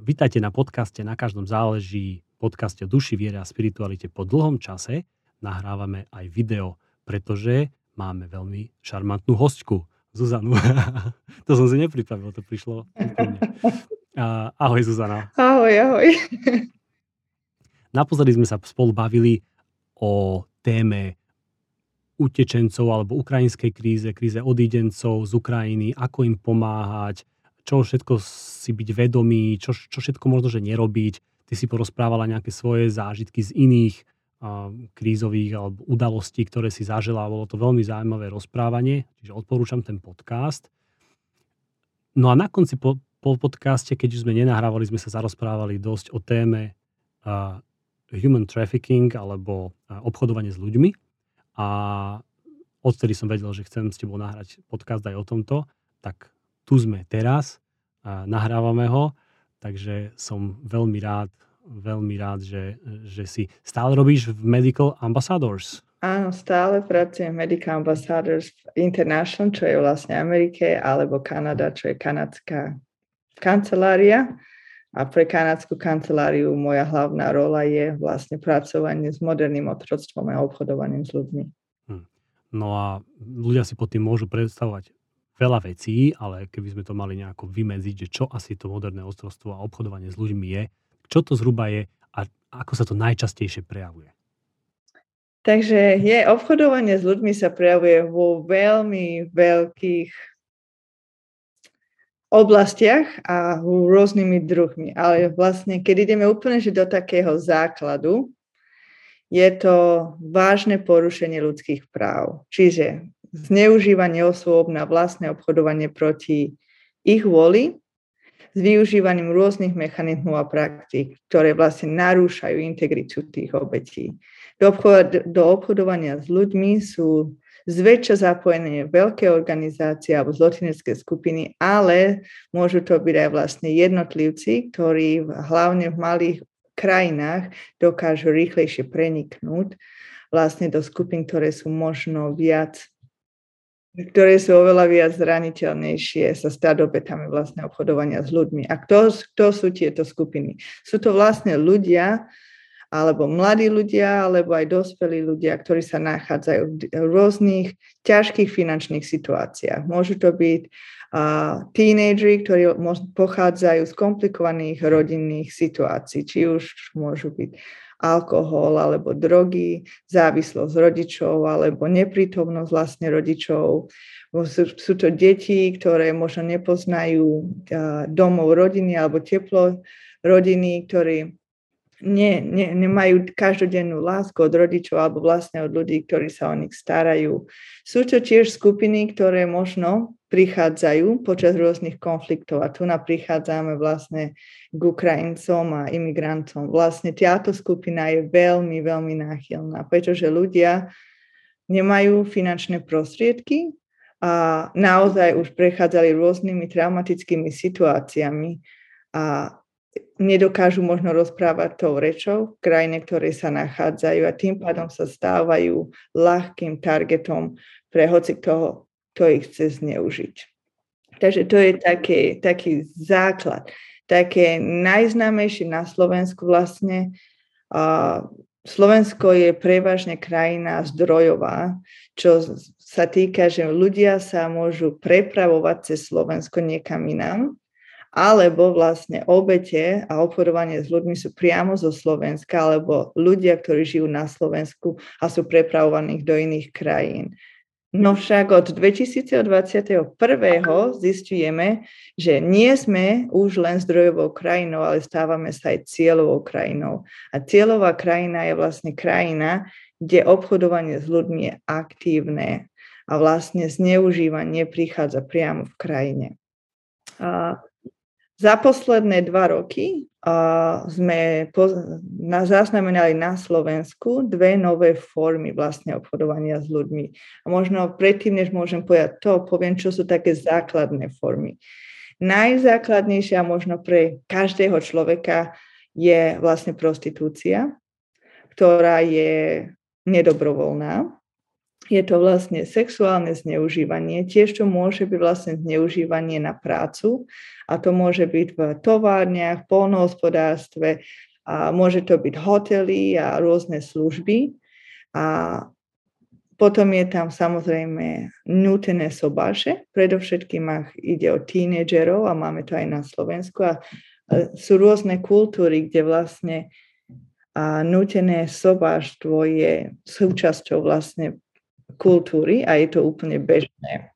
Vítajte na podcaste Na každom záleží, podcaste o duši, viere a spiritualite. Po dlhom čase nahrávame aj video, pretože máme veľmi šarmantnú hostku, Zuzanu. to som si nepripravil, to prišlo úplne. Ahoj Zuzana. Ahoj, ahoj. Naposledy sme sa spolu bavili o téme utečencov alebo ukrajinskej kríze, kríze odídencov z Ukrajiny, ako im pomáhať, čo všetko si byť vedomý, čo, čo všetko možno, že nerobiť. Ty si porozprávala nejaké svoje zážitky z iných uh, krízových alebo udalostí, ktoré si zažila. Bolo to veľmi zaujímavé rozprávanie, čiže odporúčam ten podcast. No a na konci po, po podcaste, keď už sme nenahrávali, sme sa zarozprávali dosť o téme uh, human trafficking alebo uh, obchodovanie s ľuďmi. A odtedy som vedel, že chcem s tebou nahrať podcast aj o tomto, tak tu sme teraz, a nahrávame ho, takže som veľmi rád, veľmi rád, že, že si stále robíš v Medical Ambassadors. Áno, stále pracujem Medical Ambassadors International, čo je vlastne Amerike, alebo Kanada, čo je kanadská kancelária. A pre kanadskú kanceláriu moja hlavná rola je vlastne pracovanie s moderným otroctvom a obchodovaním s ľuďmi. Hm. No a ľudia si pod tým môžu predstavovať veľa vecí, ale keby sme to mali nejako vymedziť, že čo asi to moderné ostrovstvo a obchodovanie s ľuďmi je, čo to zhruba je a ako sa to najčastejšie prejavuje? Takže je, obchodovanie s ľuďmi sa prejavuje vo veľmi veľkých oblastiach a rôznymi druhmi. Ale vlastne, keď ideme úplne že do takého základu, je to vážne porušenie ľudských práv. Čiže zneužívanie osôb na vlastné obchodovanie proti ich voli s využívaním rôznych mechanizmov a praktík, ktoré vlastne narúšajú integritu tých obetí. Do, obchod, do obchodovania s ľuďmi sú zväčša zapojené veľké organizácie alebo zločinecké skupiny, ale môžu to byť aj vlastne jednotlivci, ktorí hlavne v malých krajinách dokážu rýchlejšie preniknúť vlastne do skupín, ktoré sú možno viac ktoré sú oveľa viac zraniteľnejšie sa stať obetami vlastne obchodovania s ľuďmi. A kto, kto sú tieto skupiny? Sú to vlastne ľudia, alebo mladí ľudia, alebo aj dospelí ľudia, ktorí sa nachádzajú v rôznych ťažkých finančných situáciách. Môžu to byť uh, tínejdži, ktorí pochádzajú z komplikovaných rodinných situácií, či už môžu byť alkohol alebo drogy, závislosť rodičov alebo neprítomnosť vlastne rodičov. Sú, sú to deti, ktoré možno nepoznajú domov rodiny alebo teplo rodiny, ktorí ne, ne, nemajú každodennú lásku od rodičov alebo vlastne od ľudí, ktorí sa o nich starajú. Sú to tiež skupiny, ktoré možno prichádzajú počas rôznych konfliktov a tu na prichádzame vlastne k Ukrajincom a imigrantom. Vlastne táto skupina je veľmi, veľmi náchylná, pretože ľudia nemajú finančné prostriedky a naozaj už prechádzali rôznymi traumatickými situáciami a nedokážu možno rozprávať tou rečou v krajine, ktorej sa nachádzajú a tým pádom sa stávajú ľahkým targetom pre hoci kto, kto ich chce zneužiť. Takže to je taký, taký základ. Také najznámejšie na Slovensku vlastne. A Slovensko je prevažne krajina zdrojová, čo sa týka, že ľudia sa môžu prepravovať cez Slovensko niekam inám alebo vlastne obete a obchodovanie s ľuďmi sú priamo zo Slovenska, alebo ľudia, ktorí žijú na Slovensku a sú prepravovaní do iných krajín. No však od 2021. zistujeme, že nie sme už len zdrojovou krajinou, ale stávame sa aj cieľovou krajinou. A cieľová krajina je vlastne krajina, kde obchodovanie s ľuďmi je aktívne a vlastne zneužívanie prichádza priamo v krajine. A za posledné dva roky uh, sme po, na, zaznamenali na Slovensku dve nové formy vlastne obchodovania s ľuďmi. A možno predtým, než môžem povedať to, poviem, čo sú také základné formy. Najzákladnejšia možno pre každého človeka je vlastne prostitúcia, ktorá je nedobrovoľná. Je to vlastne sexuálne zneužívanie, tiež to môže byť vlastne zneužívanie na prácu a to môže byť v továrniach, polnohospodárstve, a môže to byť hotely a rôzne služby. A potom je tam samozrejme nutené sobáše, predovšetkým ak ide o tínedžerov a máme to aj na Slovensku. A sú rôzne kultúry, kde vlastne a nutené sobáštvo je súčasťou vlastne kultúry a je to úplne bežné.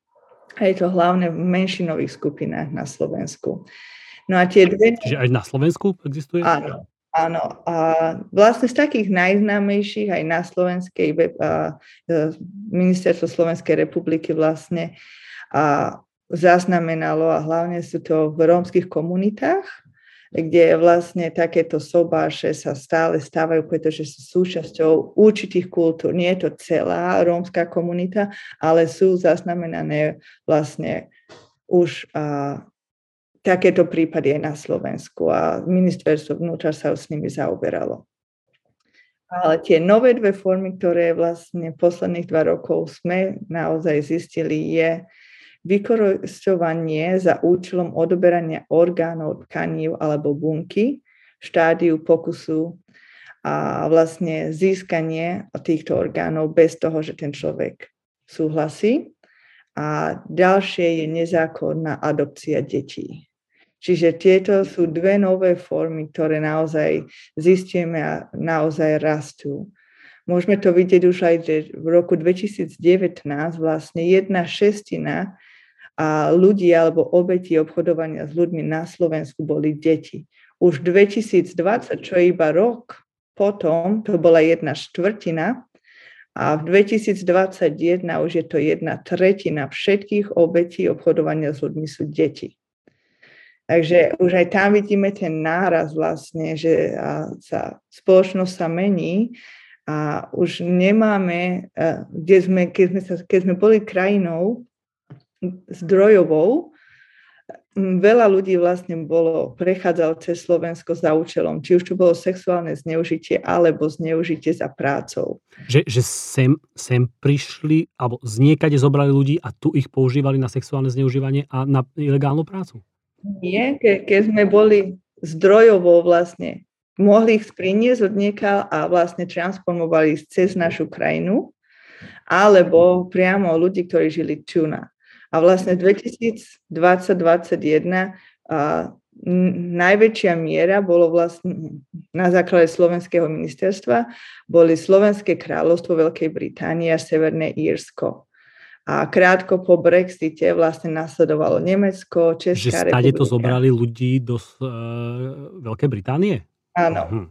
A je to hlavne v menšinových skupinách na Slovensku. No a tie dve... Čiže aj na Slovensku existuje? Áno, Áno, a vlastne z takých najznámejších aj na Slovenskej web, a, e, ministerstvo Slovenskej republiky vlastne a zaznamenalo a hlavne sú to v rómskych komunitách, kde vlastne takéto sobáše sa stále stávajú, pretože sú súčasťou určitých kultúr. Nie je to celá rómska komunita, ale sú zaznamenané vlastne už a, takéto prípady aj na Slovensku a ministerstvo vnútra sa s nimi zaoberalo. Ale tie nové dve formy, ktoré vlastne posledných dva rokov sme naozaj zistili, je vykoristovanie za účelom odoberania orgánov, tkaní alebo bunky v štádiu pokusu a vlastne získanie týchto orgánov bez toho, že ten človek súhlasí. A ďalšie je nezákonná adopcia detí. Čiže tieto sú dve nové formy, ktoré naozaj zistíme a naozaj rastú. Môžeme to vidieť už aj, že v roku 2019 vlastne jedna šestina a ľudí alebo obeti obchodovania s ľuďmi na Slovensku boli deti. Už 2020, čo je iba rok potom, to bola jedna štvrtina a v 2021 už je to jedna tretina všetkých obetí obchodovania s ľuďmi sú deti. Takže už aj tam vidíme ten náraz vlastne, že sa, spoločnosť sa mení a už nemáme, kde sme, keď, sme sa, keď sme boli krajinou zdrojovou, veľa ľudí vlastne bolo, prechádzalo cez Slovensko za účelom, či už to bolo sexuálne zneužitie alebo zneužitie za prácou. Že, že sem, sem prišli, alebo z niekade zobrali ľudí a tu ich používali na sexuálne zneužívanie a na ilegálnu prácu? Nie, ke, keď sme boli zdrojovo vlastne, mohli ich priniesť od niekaľ a vlastne transformovali cez našu krajinu, alebo priamo ľudí, ktorí žili tu na. A vlastne 2020-2021 najväčšia miera bolo vlastne na základe slovenského ministerstva, boli Slovenské kráľovstvo Veľkej Británie a Severné Írsko. A krátko po Brexite vlastne nasledovalo Nemecko, Česká Že stade to zobrali ľudí do uh, Veľkej Británie? Áno. Uh-huh.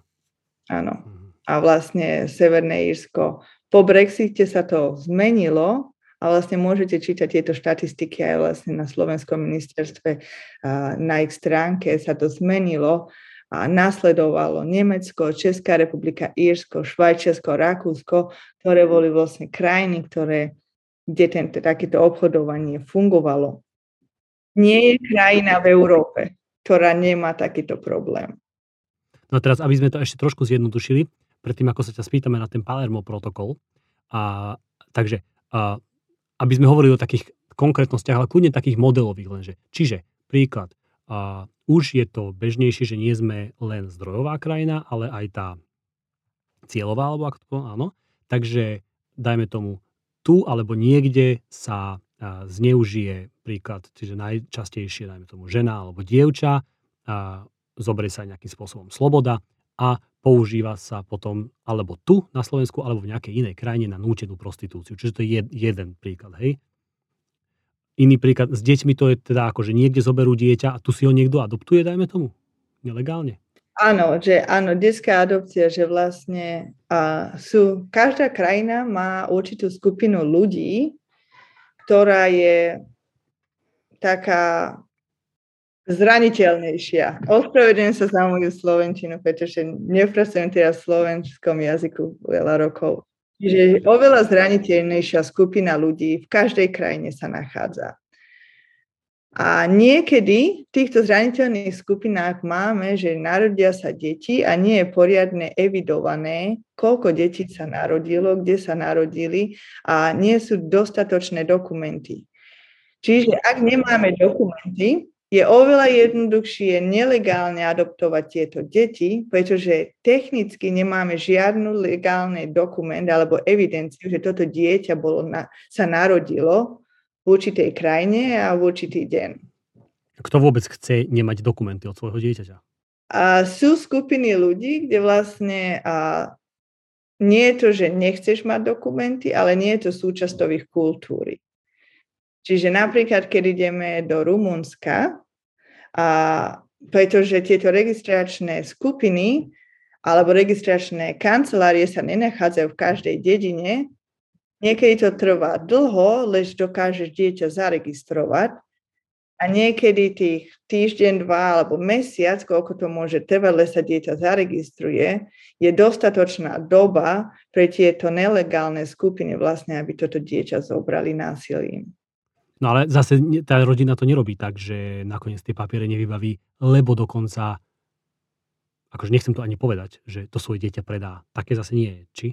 Áno. Mhm. A vlastne Severné Írsko. Po Brexite sa to zmenilo a vlastne môžete čítať tieto štatistiky aj vlastne na Slovenskom ministerstve. Na ich stránke sa to zmenilo a nasledovalo Nemecko, Česká republika, Írsko, Švajčiarsko, Rakúsko, ktoré boli vlastne krajiny, ktoré kde ten, takéto obchodovanie fungovalo. Nie je krajina v Európe, ktorá nemá takýto problém. No a teraz, aby sme to ešte trošku zjednodušili, predtým ako sa ťa spýtame na ten Palermo protokol, a, takže a, aby sme hovorili o takých konkrétnostiach, ale kľudne takých modelových lenže. Čiže príklad, a, už je to bežnejšie, že nie sme len zdrojová krajina, ale aj tá cieľová, alebo ako to áno. Takže dajme tomu, tu alebo niekde sa zneužije príklad, čiže najčastejšie, dajme tomu, žena alebo dievča, a zoberie sa nejakým spôsobom sloboda a používa sa potom alebo tu na Slovensku, alebo v nejakej inej krajine na nútenú prostitúciu. Čiže to je jeden príklad, hej. Iný príklad, s deťmi to je teda ako, že niekde zoberú dieťa a tu si ho niekto adoptuje, dajme tomu, nelegálne. Áno, že áno, detská adopcia, že vlastne a sú, každá krajina má určitú skupinu ľudí, ktorá je taká zraniteľnejšia. Ospravedlňujem sa za moju slovenčinu, pretože nepracujem teraz v slovenskom jazyku veľa rokov. Čiže oveľa zraniteľnejšia skupina ľudí v každej krajine sa nachádza. A niekedy v týchto zraniteľných skupinách máme, že narodia sa deti a nie je poriadne evidované, koľko detí sa narodilo, kde sa narodili a nie sú dostatočné dokumenty. Čiže ak nemáme dokumenty, je oveľa jednoduchšie nelegálne adoptovať tieto deti, pretože technicky nemáme žiadnu legálny dokument alebo evidenciu, že toto dieťa bolo na, sa narodilo v určitej krajine a v určitý deň. Kto vôbec chce nemať dokumenty od svojho dieťaťa? A sú skupiny ľudí, kde vlastne a, nie je to, že nechceš mať dokumenty, ale nie je to súčasťou ich kultúry. Čiže napríklad, keď ideme do Rumunska, a pretože tieto registračné skupiny alebo registračné kancelárie sa nenachádzajú v každej dedine, Niekedy to trvá dlho, lež dokážeš dieťa zaregistrovať a niekedy tých týždeň, dva alebo mesiac, koľko to môže trvať, le sa dieťa zaregistruje, je dostatočná doba pre tieto nelegálne skupiny vlastne, aby toto dieťa zobrali násilím. No ale zase tá rodina to nerobí tak, že nakoniec tie papiere nevybaví, lebo dokonca, akože nechcem to ani povedať, že to svoje dieťa predá. Také zase nie je, či?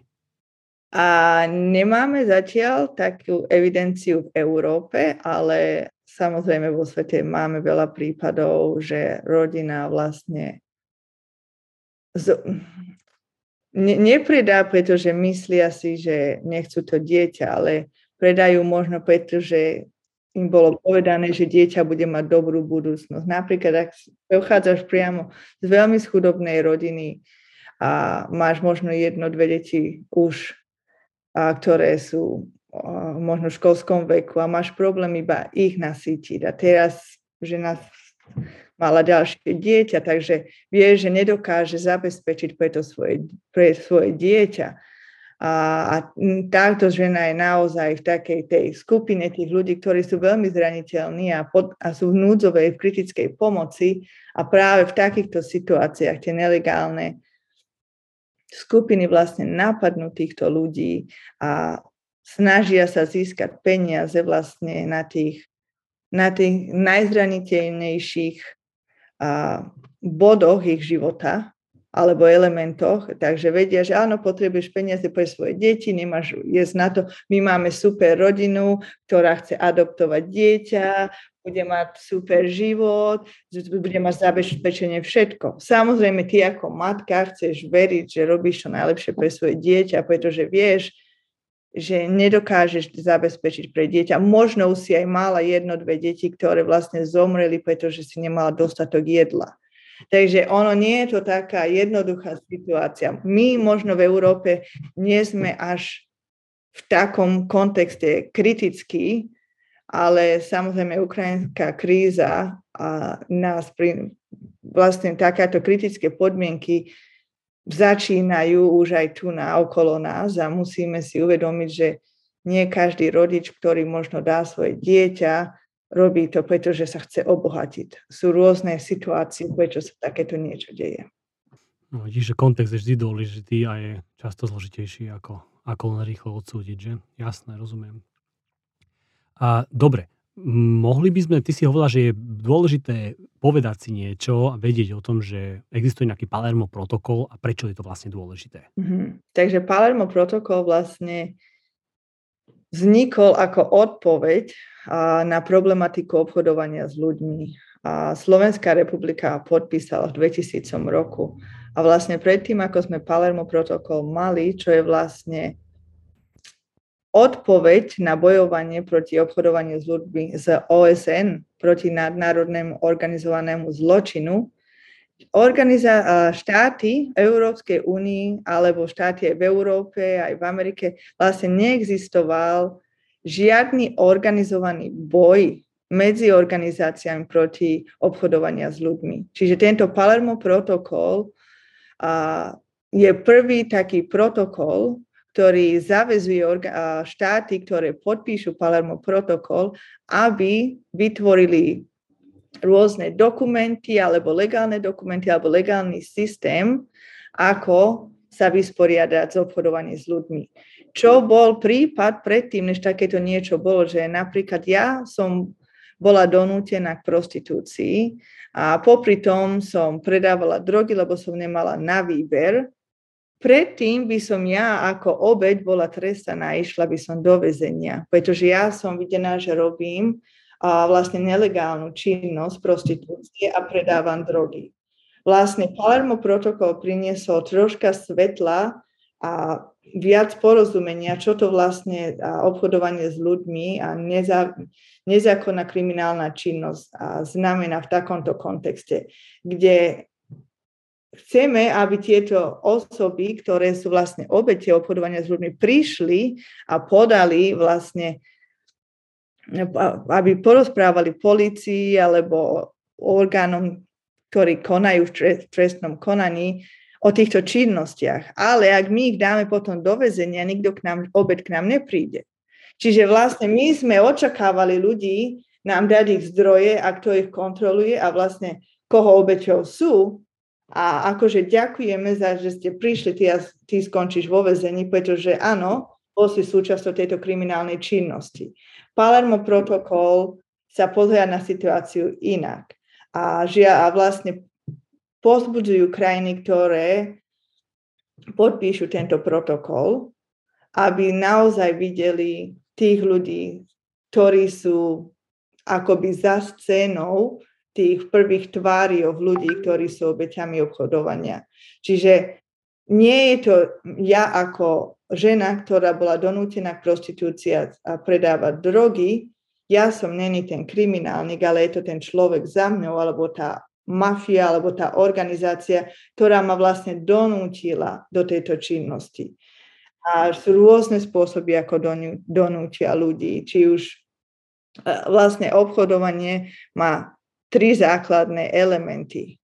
A nemáme zatiaľ takú evidenciu v Európe, ale samozrejme vo svete máme veľa prípadov, že rodina vlastne z... ne, nepredá, pretože myslia si, že nechcú to dieťa, ale predajú možno preto, že im bolo povedané, že dieťa bude mať dobrú budúcnosť. Napríklad, ak pochádzaš priamo z veľmi schudobnej rodiny a máš možno jedno, dve deti už a ktoré sú a, možno v školskom veku a máš problém iba ich nasýtiť. A teraz žena mala ďalšie dieťa, takže vie, že nedokáže zabezpečiť pre, to svoje, pre svoje dieťa. A, a táto žena je naozaj v takej tej skupine tých ľudí, ktorí sú veľmi zraniteľní a, pod, a sú v núdzovej, v kritickej pomoci. A práve v takýchto situáciách tie nelegálne skupiny vlastne napadnú týchto ľudí a snažia sa získať peniaze vlastne na tých, na tých najzraniteľnejších bodoch ich života alebo elementoch, takže vedia, že áno, potrebuješ peniaze pre svoje deti, nemáš jesť na to. My máme super rodinu, ktorá chce adoptovať dieťa, bude mať super život, bude mať zabezpečenie všetko. Samozrejme, ty ako matka chceš veriť, že robíš to najlepšie pre svoje dieťa, pretože vieš, že nedokážeš zabezpečiť pre dieťa. Možno si aj mala jedno, dve deti, ktoré vlastne zomreli, pretože si nemala dostatok jedla. Takže ono nie je to taká jednoduchá situácia. My možno v Európe nie sme až v takom kontexte kritickí, ale samozrejme ukrajinská kríza a nás pri, vlastne takéto kritické podmienky začínajú už aj tu na okolo nás a musíme si uvedomiť, že nie každý rodič, ktorý možno dá svoje dieťa, robí to, pretože sa chce obohatiť. Sú rôzne situácie, prečo sa takéto niečo deje. No, vidíš, že kontext je vždy dôležitý a je často zložitejší ako, ako len rýchlo odsúdiť, že? Jasné, rozumiem. A dobre, mohli by sme, ty si hovorila, že je dôležité povedať si niečo a vedieť o tom, že existuje nejaký Palermo protokol a prečo je to vlastne dôležité. Mm-hmm. Takže Palermo protokol vlastne vznikol ako odpoveď na problematiku obchodovania s ľuďmi. Slovenská republika podpísala v 2000 roku. A vlastne predtým, ako sme Palermo protokol mali, čo je vlastne odpoveď na bojovanie proti obchodovaniu s ľuďmi z OSN proti nadnárodnému organizovanému zločinu, Organiza- štáty Európskej únii alebo štáty aj v Európe, aj v Amerike vlastne neexistoval žiadny organizovaný boj medzi organizáciami proti obchodovania s ľuďmi. Čiže tento Palermo protokol je prvý taký protokol, ktorý zavezuje štáty, ktoré podpíšu Palermo protokol, aby vytvorili rôzne dokumenty alebo legálne dokumenty alebo legálny systém, ako sa vysporiadať s obchodovaním s ľuďmi. Čo bol prípad predtým, než takéto niečo bolo, že napríklad ja som bola donútená k prostitúcii a popri tom som predávala drogy, lebo som nemala na výber. Predtým by som ja ako obeď bola trestaná, išla by som do väzenia, pretože ja som videná, že robím a vlastne nelegálnu činnosť prostitúcie a predávam drogy. Vlastne Palermo protokol priniesol troška svetla a viac porozumenia, čo to vlastne obchodovanie s ľuďmi a neza, nezákonná kriminálna činnosť a znamená v takomto kontexte, kde chceme, aby tieto osoby, ktoré sú vlastne obete obchodovania s ľuďmi, prišli a podali vlastne aby porozprávali policii alebo orgánom, ktorí konajú v trestnom konaní, o týchto činnostiach. Ale ak my ich dáme potom do väzenia, nikto k nám, obed k nám nepríde. Čiže vlastne my sme očakávali ľudí nám dať ich zdroje a kto ich kontroluje a vlastne koho obeťou sú. A akože ďakujeme za, že ste prišli, ty, ty skončíš vo väzení, pretože áno, bol si súčasťou tejto kriminálnej činnosti. Palermo protokol sa pozrie na situáciu inak. A, žia, a vlastne pozbudzujú krajiny, ktoré podpíšu tento protokol, aby naozaj videli tých ľudí, ktorí sú akoby za scénou tých prvých tváriov ľudí, ktorí sú obeťami obchodovania. Čiže nie je to ja ako žena, ktorá bola donútená k prostitúcii a predávať drogy, ja som není ten kriminálnik, ale je to ten človek za mňou, alebo tá mafia, alebo tá organizácia, ktorá ma vlastne donútila do tejto činnosti. A sú rôzne spôsoby, ako donútia ľudí. Či už e, vlastne obchodovanie má tri základné elementy.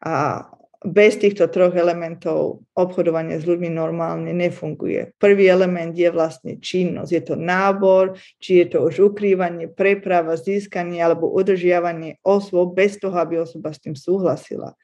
A bez týchto troch elementov obchodovanie s ľuďmi normálne nefunguje. Prvý element je vlastne činnosť. Je to nábor, či je to už ukrývanie, preprava, získanie alebo udržiavanie osôb bez toho, aby osoba s tým súhlasila.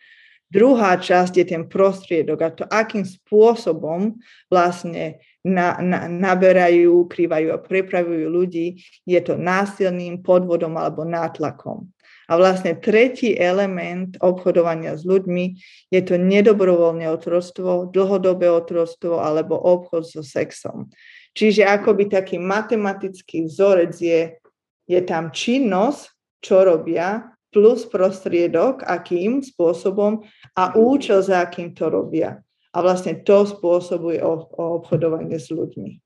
Druhá časť je ten prostriedok a to, akým spôsobom vlastne na, na, naberajú, ukrývajú a prepravujú ľudí, je to násilným podvodom alebo nátlakom. A vlastne tretí element obchodovania s ľuďmi je to nedobrovoľné otrostvo, dlhodobé otrostvo alebo obchod so sexom. Čiže akoby taký matematický vzorec je, je tam činnosť, čo robia, plus prostriedok, akým spôsobom a účel, za akým to robia. A vlastne to spôsobuje obchodovanie s ľuďmi.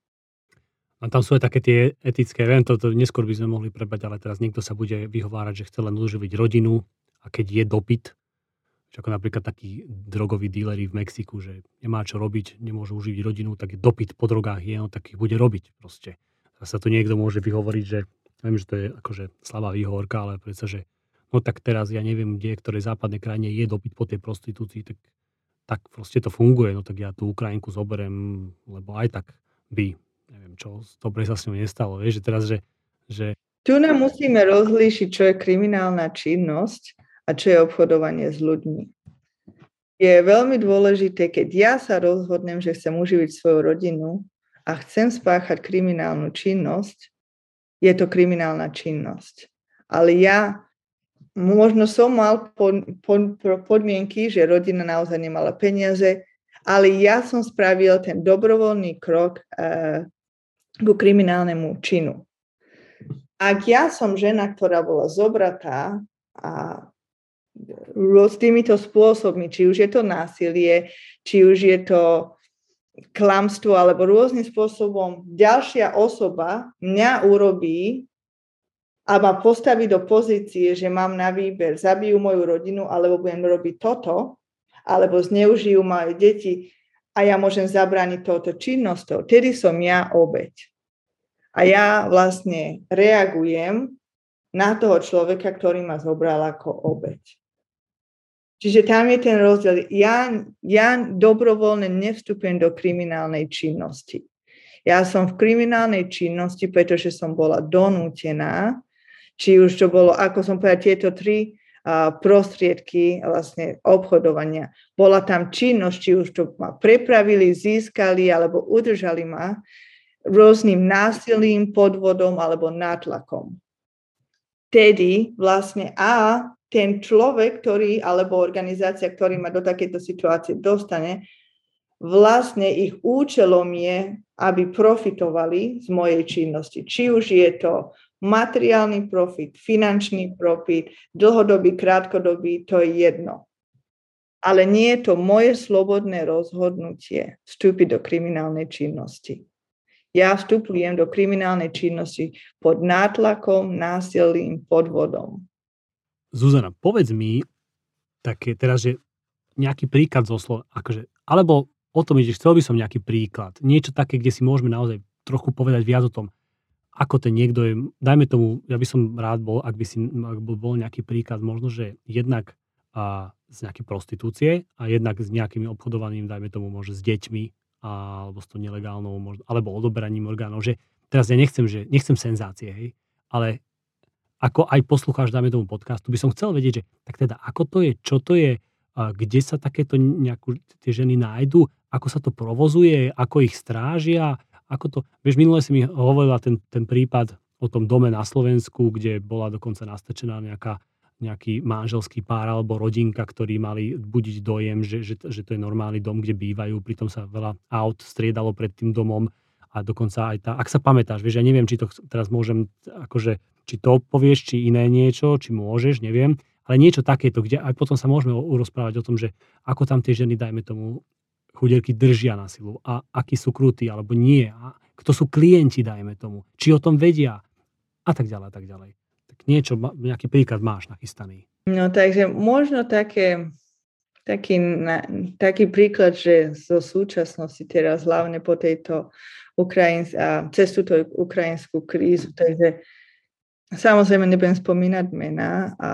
A tam sú aj také tie etické, viem, to, to neskôr by sme mohli prebať, ale teraz niekto sa bude vyhovárať, že chce len uživiť rodinu a keď je dopyt, ako napríklad takí drogoví díleri v Mexiku, že nemá čo robiť, nemôže uživiť rodinu, tak dopyt po drogách je, no tak ich bude robiť proste. A sa tu niekto môže vyhovoriť, že viem, že to je akože slabá výhovorka, ale predsa, že no tak teraz ja neviem, kde, ktorej západnej krajine je dopyt po tej prostitúcii, tak, tak proste to funguje, no tak ja tú Ukrajinku zoberiem, lebo aj tak by neviem čo, dobre sa s ňou nestalo, vieš, že teraz, že, že... Tu nám musíme rozlíšiť, čo je kriminálna činnosť a čo je obchodovanie s ľuďmi. Je veľmi dôležité, keď ja sa rozhodnem, že chcem uživiť svoju rodinu a chcem spáchať kriminálnu činnosť, je to kriminálna činnosť. Ale ja možno som mal pod, pod, podmienky, že rodina naozaj nemala peniaze, ale ja som spravil ten dobrovoľný krok uh, ku kriminálnemu činu. Ak ja som žena, ktorá bola zobratá a s týmito spôsobmi, či už je to násilie, či už je to klamstvo alebo rôznym spôsobom ďalšia osoba mňa urobí a ma postaví do pozície, že mám na výber, zabijú moju rodinu alebo budem robiť toto, alebo zneužijú moje deti a ja môžem zabrániť touto činnosťou. Tedy som ja obeď. A ja vlastne reagujem na toho človeka, ktorý ma zobral ako obeď. Čiže tam je ten rozdiel. Ja, ja dobrovoľne nevstupujem do kriminálnej činnosti. Ja som v kriminálnej činnosti, pretože som bola donútená, či už to bolo, ako som povedala, tieto tri prostriedky vlastne obchodovania. Bola tam činnosť, či už to ma prepravili, získali alebo udržali ma rôznym násilím, podvodom alebo nátlakom. tedy vlastne a ten človek, ktorý, alebo organizácia, ktorý ma do takéto situácie dostane, vlastne ich účelom je, aby profitovali z mojej činnosti. Či už je to materiálny profit, finančný profit, dlhodobý, krátkodobý, to je jedno. Ale nie je to moje slobodné rozhodnutie vstúpiť do kriminálnej činnosti. Ja vstupujem do kriminálnej činnosti pod nátlakom, násilím, podvodom. Zuzana, povedz mi také teraz, že nejaký príklad zo slova, akože, alebo o tom, že chcel by som nejaký príklad, niečo také, kde si môžeme naozaj trochu povedať viac o tom, ako ten niekto je, dajme tomu, ja by som rád bol, ak by si ak bol, bol nejaký príklad, možno, že jednak a, z nejakej prostitúcie a jednak s nejakými obchodovaním, dajme tomu, možno s deťmi, a, alebo s to nelegálnou, možno, alebo odoberaním orgánov, že teraz ja nechcem, že nechcem senzácie, hej, ale ako aj poslucháč, dáme tomu podcastu, by som chcel vedieť, že tak teda ako to je, čo to je, a kde sa takéto nejakú, tie ženy nájdu, ako sa to provozuje, ako ich strážia, ako to, vieš, minule si mi hovorila ten, ten prípad o tom dome na Slovensku, kde bola dokonca nastačená nejaká, nejaký manželský pár alebo rodinka, ktorí mali budiť dojem, že, že, že to je normálny dom, kde bývajú, pritom sa veľa aut striedalo pred tým domom a dokonca aj tá, ak sa pamätáš, vieš, ja neviem, či to teraz môžem akože či to povieš, či iné niečo, či môžeš, neviem, ale niečo takéto, kde aj potom sa môžeme urozprávať o tom, že ako tam tie ženy, dajme tomu, chuderky držia na silu a akí sú krutí alebo nie a kto sú klienti, dajme tomu, či o tom vedia a tak ďalej, a tak ďalej. Tak niečo, nejaký príklad máš nachystaný. No takže možno také, taký, taký príklad, že zo súčasnosti teraz hlavne po tejto Ukrajins, a cez túto ukrajinskú krízu, takže Samozrejme nebudem spomínať mená a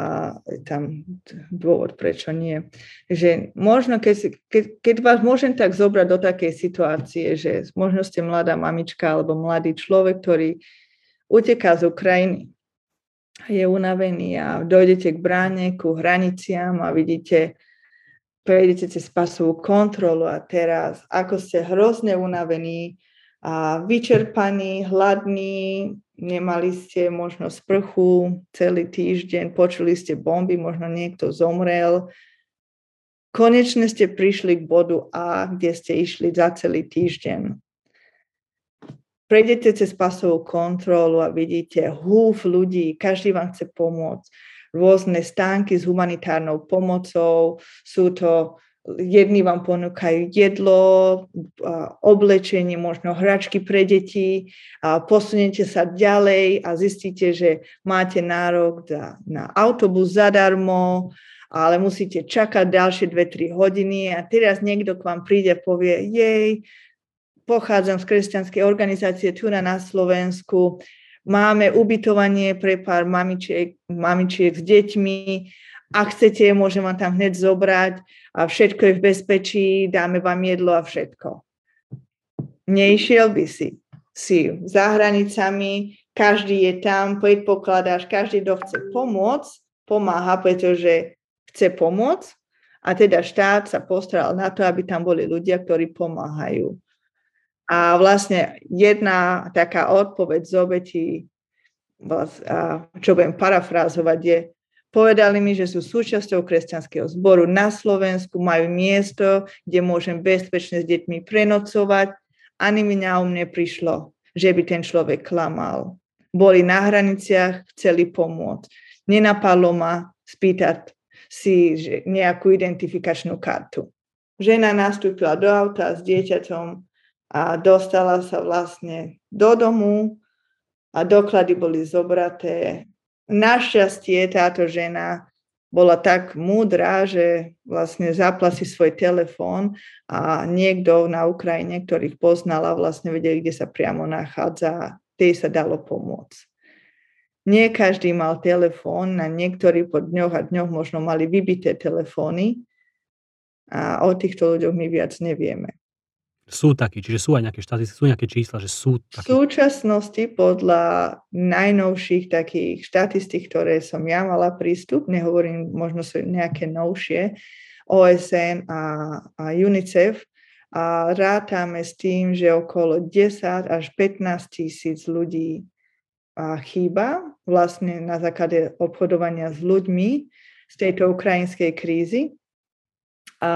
tam dôvod, prečo nie. Takže možno, keď, keď, keď vás môžem tak zobrať do takej situácie, že možno ste mladá mamička alebo mladý človek, ktorý uteká z Ukrajiny, je unavený a dojdete k bráne, ku hraniciam a vidíte, prejdete cez pasovú kontrolu a teraz, ako ste hrozne unavení, a vyčerpaní, hladní, nemali ste možno sprchu celý týždeň, počuli ste bomby, možno niekto zomrel. Konečne ste prišli k bodu A, kde ste išli za celý týždeň. Prejdete cez pasovú kontrolu a vidíte húf ľudí, každý vám chce pomôcť. Rôzne stánky s humanitárnou pomocou, sú to jedni vám ponúkajú jedlo, oblečenie, možno hračky pre deti a posunete sa ďalej a zistíte, že máte nárok na autobus zadarmo, ale musíte čakať ďalšie 2-3 hodiny a teraz niekto k vám príde a povie, jej, pochádzam z kresťanskej organizácie tu na Slovensku, máme ubytovanie pre pár mamičiek, mamičiek s deťmi, ak chcete, môžem vám tam hneď zobrať a všetko je v bezpečí, dáme vám jedlo a všetko. Nešiel by si. Si za hranicami, každý je tam, predpokladáš, každý, kto chce pomôcť, pomáha, pretože chce pomôcť a teda štát sa postaral na to, aby tam boli ľudia, ktorí pomáhajú. A vlastne jedna taká odpoveď z obeti, čo budem parafrázovať, je, Povedali mi, že sú súčasťou kresťanského zboru na Slovensku, majú miesto, kde môžem bezpečne s deťmi prenocovať. Ani mi na mne prišlo, že by ten človek klamal. Boli na hraniciach, chceli pomôcť. Nenapadlo ma spýtať si nejakú identifikačnú kartu. Žena nastúpila do auta s dieťaťom a dostala sa vlastne do domu a doklady boli zobraté Našťastie táto žena bola tak múdra, že vlastne zapla si svoj telefón a niekto na Ukrajine, ktorých poznala, vlastne vedeli, kde sa priamo nachádza, tej sa dalo pomôcť. Nie každý mal telefón, na niektorí po dňoch a dňoch možno mali vybité telefóny a o týchto ľuďoch my viac nevieme. Sú takí, čiže sú aj nejaké štatistiky, sú nejaké čísla, že sú takí. V súčasnosti podľa najnovších takých štatistík, ktoré som ja mala prístup, nehovorím, možno sú nejaké novšie, OSN a, a UNICEF, a rátame s tým, že okolo 10 až 15 tisíc ľudí chýba vlastne na základe obchodovania s ľuďmi z tejto ukrajinskej krízy. A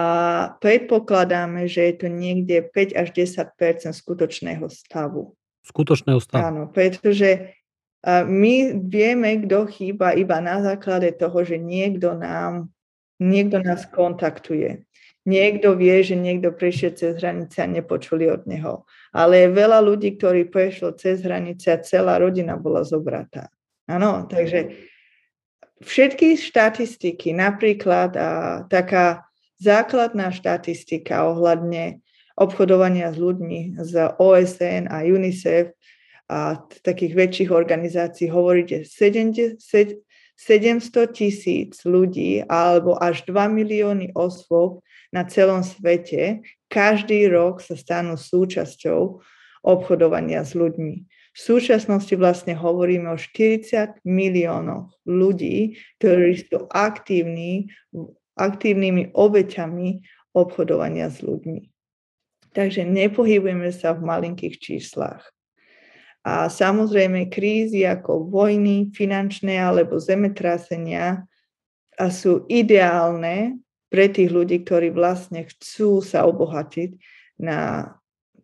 predpokladáme, že je to niekde 5 až 10% skutočného stavu. Skutočného stavu? Áno, pretože my vieme, kto chýba iba na základe toho, že niekto nám, niekto nás kontaktuje. Niekto vie, že niekto prešiel cez hranice a nepočuli od neho. Ale je veľa ľudí, ktorí prešlo cez hranice a celá rodina bola zobratá. Áno, takže všetky štatistiky, napríklad a, taká základná štatistika ohľadne obchodovania s ľuďmi z OSN a UNICEF a takých väčších organizácií hovorí, že 700 tisíc ľudí alebo až 2 milióny osôb na celom svete každý rok sa stanú súčasťou obchodovania s ľuďmi. V súčasnosti vlastne hovoríme o 40 miliónoch ľudí, ktorí sú aktívni, aktívnymi obeťami obchodovania s ľuďmi. Takže nepohybujeme sa v malinkých číslach. A samozrejme krízy ako vojny, finančné alebo zemetrasenia a sú ideálne pre tých ľudí, ktorí vlastne chcú sa obohatiť na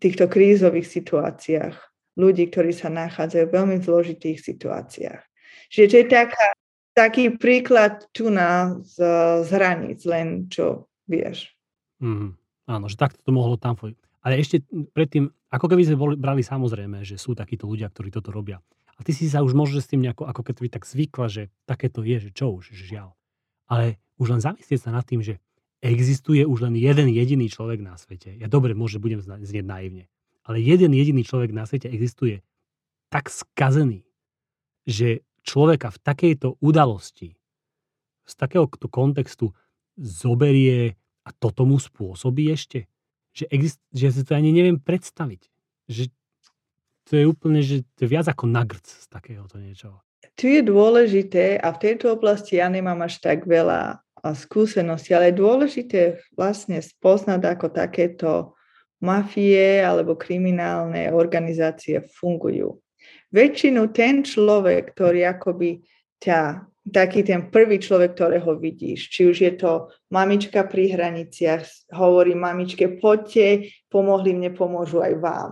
týchto krízových situáciách. Ľudí, ktorí sa nachádzajú v veľmi zložitých situáciách. Čiže to je taká, taký príklad tu na z, z hraníc, len čo vieš. Mm, áno, že takto to mohlo tam Ale ešte predtým, ako keby sme boli, brali samozrejme, že sú takíto ľudia, ktorí toto robia. A ty si sa už môžeš s tým nejako, ako keby tak zvykla, že takéto je, že čo už, že žiaľ. Ale už len zamyslieť sa nad tým, že existuje už len jeden jediný človek na svete. Ja dobre, môže budem znieť naivne. Ale jeden jediný človek na svete existuje tak skazený, že človeka v takejto udalosti, z takéhoto kontextu zoberie a toto mu spôsobí ešte. Že, exist, že si to ani neviem predstaviť. Že to je úplne, že to je viac ako nagrc z takéhoto niečoho. Tu je dôležité a v tejto oblasti ja nemám až tak veľa skúsenosti, ale je dôležité vlastne spoznať, ako takéto mafie alebo kriminálne organizácie fungujú. Väčšinu ten človek, ktorý akoby ťa, taký ten prvý človek, ktorého vidíš, či už je to mamička pri hraniciach, hovorí mamičke, poďte, pomohli mne, pomôžu aj vám.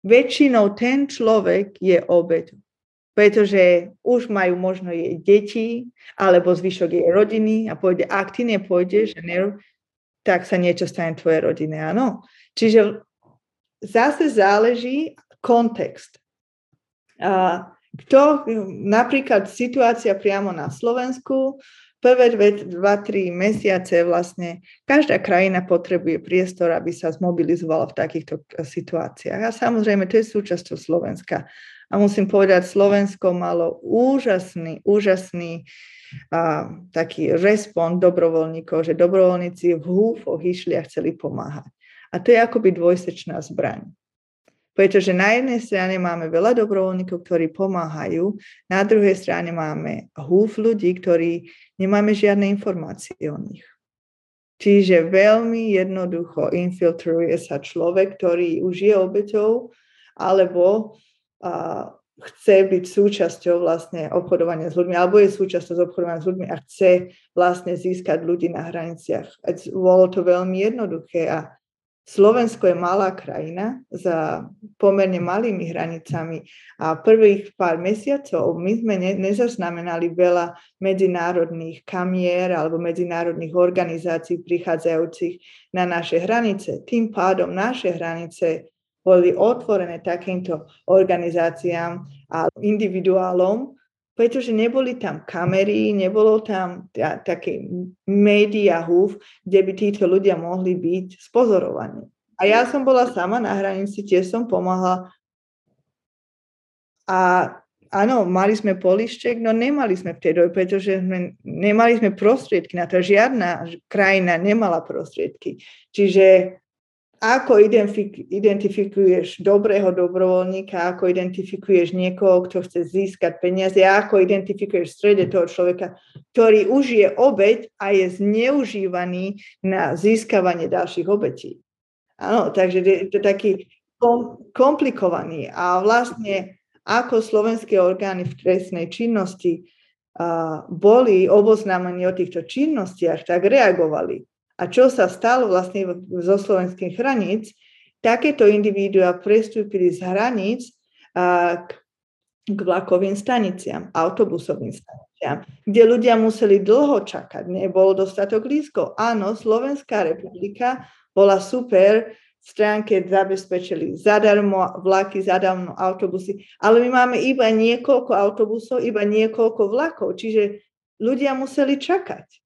Väčšinou ten človek je obeď pretože už majú možno jej deti alebo zvyšok jej rodiny a pôjde, ak ty nepôjdeš, tak sa niečo stane tvojej rodine, áno. Čiže zase záleží kontext. Kto, napríklad situácia priamo na Slovensku, prvé dve, dva, tri mesiace vlastne každá krajina potrebuje priestor, aby sa zmobilizovala v takýchto situáciách. A samozrejme, to je súčasťou Slovenska. A musím povedať, Slovensko malo úžasný, úžasný a, taký respond dobrovoľníkov, že dobrovoľníci v húfoch išli a chceli pomáhať. A to je akoby dvojsečná zbraň. Pretože na jednej strane máme veľa dobrovoľníkov, ktorí pomáhajú, na druhej strane máme húf ľudí, ktorí nemáme žiadne informácie o nich. Čiže veľmi jednoducho infiltruje sa človek, ktorý už je obeťou, alebo a chce byť súčasťou vlastne obchodovania s ľuďmi, alebo je súčasťou obchodovania s ľuďmi a chce vlastne získať ľudí na hraniciach. Bolo to veľmi jednoduché a Slovensko je malá krajina za pomerne malými hranicami a prvých pár mesiacov my sme ne, nezaznamenali veľa medzinárodných kamier alebo medzinárodných organizácií prichádzajúcich na naše hranice. Tým pádom naše hranice boli otvorené takýmto organizáciám a individuálom, pretože neboli tam kamery, nebolo tam také média húf, kde by títo ľudia mohli byť spozorovaní. A ja som bola sama na hranici, tiež som pomáhala. A áno, mali sme polišček, no nemali sme vtedy, pretože sme, nemali sme prostriedky na to. Žiadna krajina nemala prostriedky. Čiže ako identifikuješ dobrého dobrovoľníka, ako identifikuješ niekoho, kto chce získať peniaze, ako identifikuješ v strede toho človeka, ktorý už je obeď a je zneužívaný na získavanie ďalších obetí. Áno, takže je to taký komplikovaný a vlastne ako slovenské orgány v trestnej činnosti boli oboznámení o týchto činnostiach, tak reagovali. A čo sa stalo vlastne zo slovenských hraníc, takéto individuá prestúpili z hraníc k, k vlakovým staniciam, autobusovým staniciam, kde ľudia museli dlho čakať, nebolo dostatok lístkov. Áno, Slovenská republika bola super, v stránke zabezpečili zadarmo vlaky, zadarmo autobusy, ale my máme iba niekoľko autobusov, iba niekoľko vlakov, čiže ľudia museli čakať.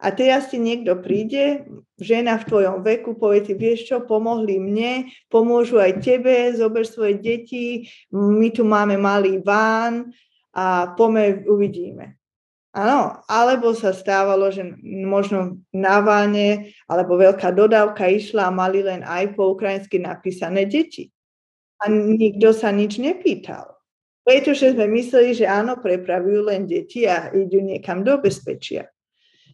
A teraz ti niekto príde, žena v tvojom veku, povie ti, vieš čo, pomohli mne, pomôžu aj tebe, zober svoje deti, my tu máme malý ván a pomer uvidíme. Áno, alebo sa stávalo, že možno na váne alebo veľká dodávka išla a mali len aj po ukrajinsky napísané deti. A nikto sa nič nepýtal. Pretože sme mysleli, že áno, prepravujú len deti a idú niekam do bezpečia.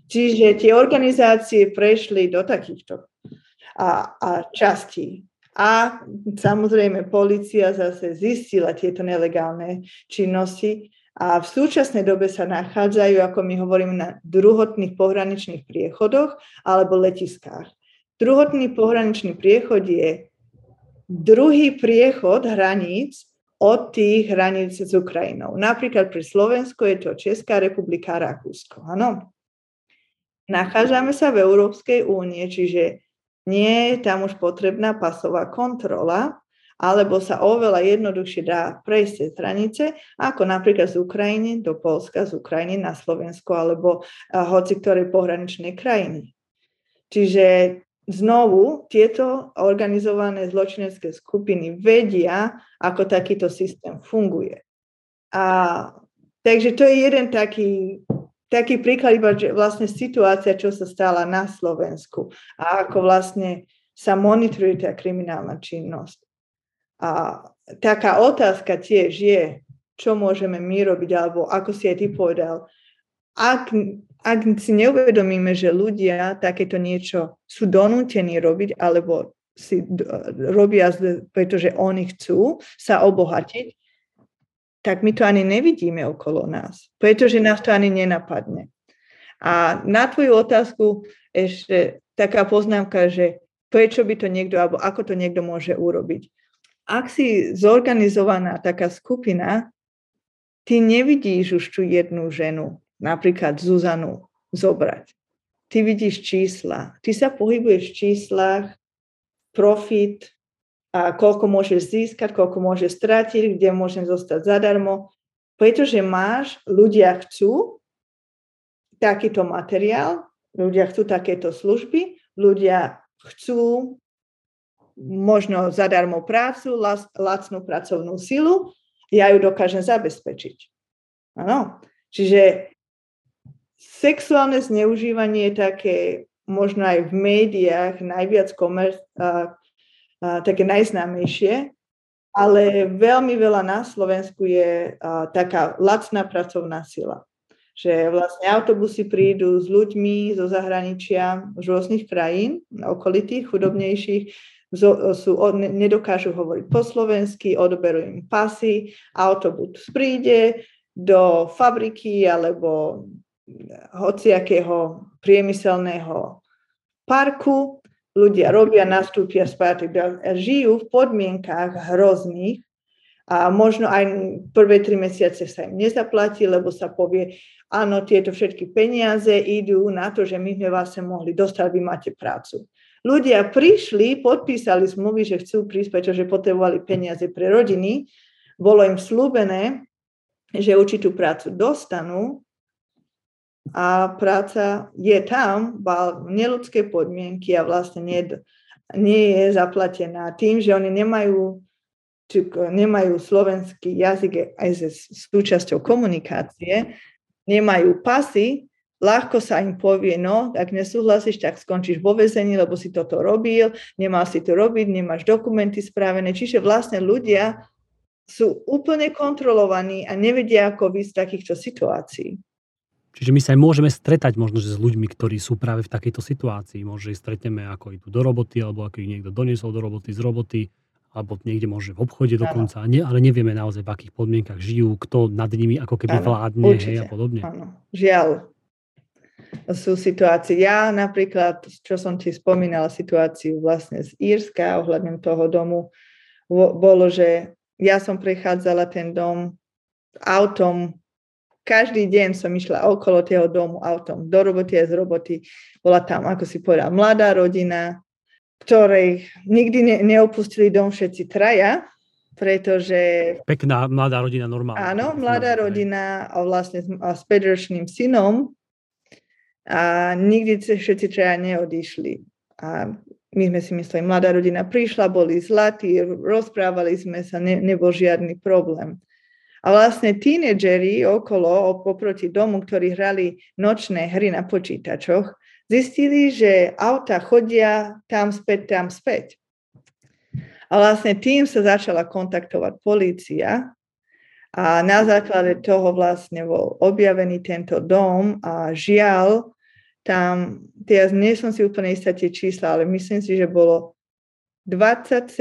Čiže tie organizácie prešli do takýchto a, a častí. A samozrejme, policia zase zistila tieto nelegálne činnosti a v súčasnej dobe sa nachádzajú, ako my hovoríme, na druhotných pohraničných priechodoch alebo letiskách. Druhotný pohraničný priechod je druhý priechod hraníc od tých hraníc s Ukrajinou. Napríklad pre Slovensko je to Česká republika Rakúsko. Áno. Nachádzame sa v Európskej únie, čiže nie je tam už potrebná pasová kontrola, alebo sa oveľa jednoduchšie dá prejsť cez hranice, ako napríklad z Ukrajiny do Polska, z Ukrajiny na Slovensko alebo hoci ktoré pohraničnej krajiny. Čiže znovu tieto organizované zločinecké skupiny vedia, ako takýto systém funguje. A, takže to je jeden taký, taký príklad, iba že vlastne situácia, čo sa stala na Slovensku a ako vlastne sa monitoruje tá kriminálna činnosť. A taká otázka tiež je, čo môžeme my robiť, alebo ako si aj ty povedal, ak, ak si neuvedomíme, že ľudia takéto niečo sú donútení robiť, alebo si robia, pretože oni chcú sa obohatiť, tak my to ani nevidíme okolo nás, pretože nás to ani nenapadne. A na tvoju otázku ešte taká poznámka, že prečo by to niekto, alebo ako to niekto môže urobiť ak si zorganizovaná taká skupina, ty nevidíš už tú jednu ženu, napríklad Zuzanu, zobrať. Ty vidíš čísla. Ty sa pohybuješ v číslach, profit, a koľko môžeš získať, koľko môžeš stratiť, kde môžem zostať zadarmo. Pretože máš, ľudia chcú takýto materiál, ľudia chcú takéto služby, ľudia chcú možno zadarmo prácu, lacnú pracovnú silu, ja ju dokážem zabezpečiť. Áno. Čiže sexuálne zneužívanie je také možno aj v médiách najviac komer, také najznámejšie, ale veľmi veľa na Slovensku je a, taká lacná pracovná sila. Že vlastne autobusy prídu s ľuďmi zo zahraničia, z rôznych krajín, okolitých, chudobnejších, sú, nedokážu hovoriť po slovensky, odoberú im pasy, autobus príde do fabriky alebo hociakého priemyselného parku, ľudia robia, nastúpia spátek, žijú v podmienkách hrozných a možno aj prvé tri mesiace sa im nezaplatí, lebo sa povie, áno, tieto všetky peniaze idú na to, že my sme vás mohli dostať, vy máte prácu. Ľudia prišli, podpísali zmluvy, že chcú prísť, pretože potrebovali peniaze pre rodiny. Bolo im slúbené, že určitú prácu dostanú a práca je tam, mal neludské podmienky a vlastne nie, nie je zaplatená tým, že oni nemajú, nemajú slovenský jazyk aj ze súčasťou komunikácie, nemajú pasy, ľahko sa im povie, no, ak nesúhlasíš, tak skončíš vo vezení, lebo si toto robil, nemal si to robiť, nemáš dokumenty správené. Čiže vlastne ľudia sú úplne kontrolovaní a nevedia, ako byť z takýchto situácií. Čiže my sa aj môžeme stretať možno že s ľuďmi, ktorí sú práve v takejto situácii. Možno ich stretneme, ako idú do roboty, alebo ako ich niekto doniesol do roboty, z roboty, alebo niekde môže v obchode dokonca, nie, ale nevieme naozaj v akých podmienkach žijú, kto nad nimi ako keby ano, vládne hej, a podobne. Áno, žiaľ. Sú situácie, ja napríklad, čo som ti spomínala, situáciu vlastne z Írska ohľadom toho domu, bolo, že ja som prechádzala ten dom autom, každý deň som išla okolo toho domu autom, do roboty a z roboty. Bola tam, ako si povedal, mladá rodina, ktorej nikdy ne, neopustili dom všetci traja, pretože... Pekná mladá rodina normálna. Áno, mladá rodina a vlastne a s 5 synom a nikdy všetci traja neodišli. A my sme si mysleli, mladá rodina prišla, boli zlatí, rozprávali sme sa, ne, nebol žiadny problém. A vlastne tínedžeri okolo, oproti domu, ktorí hrali nočné hry na počítačoch, zistili, že auta chodia tam späť, tam späť. A vlastne tým sa začala kontaktovať polícia a na základe toho vlastne bol objavený tento dom a žiaľ, tam, teraz nie som si úplne istá tie čísla, ale myslím si, že bolo 27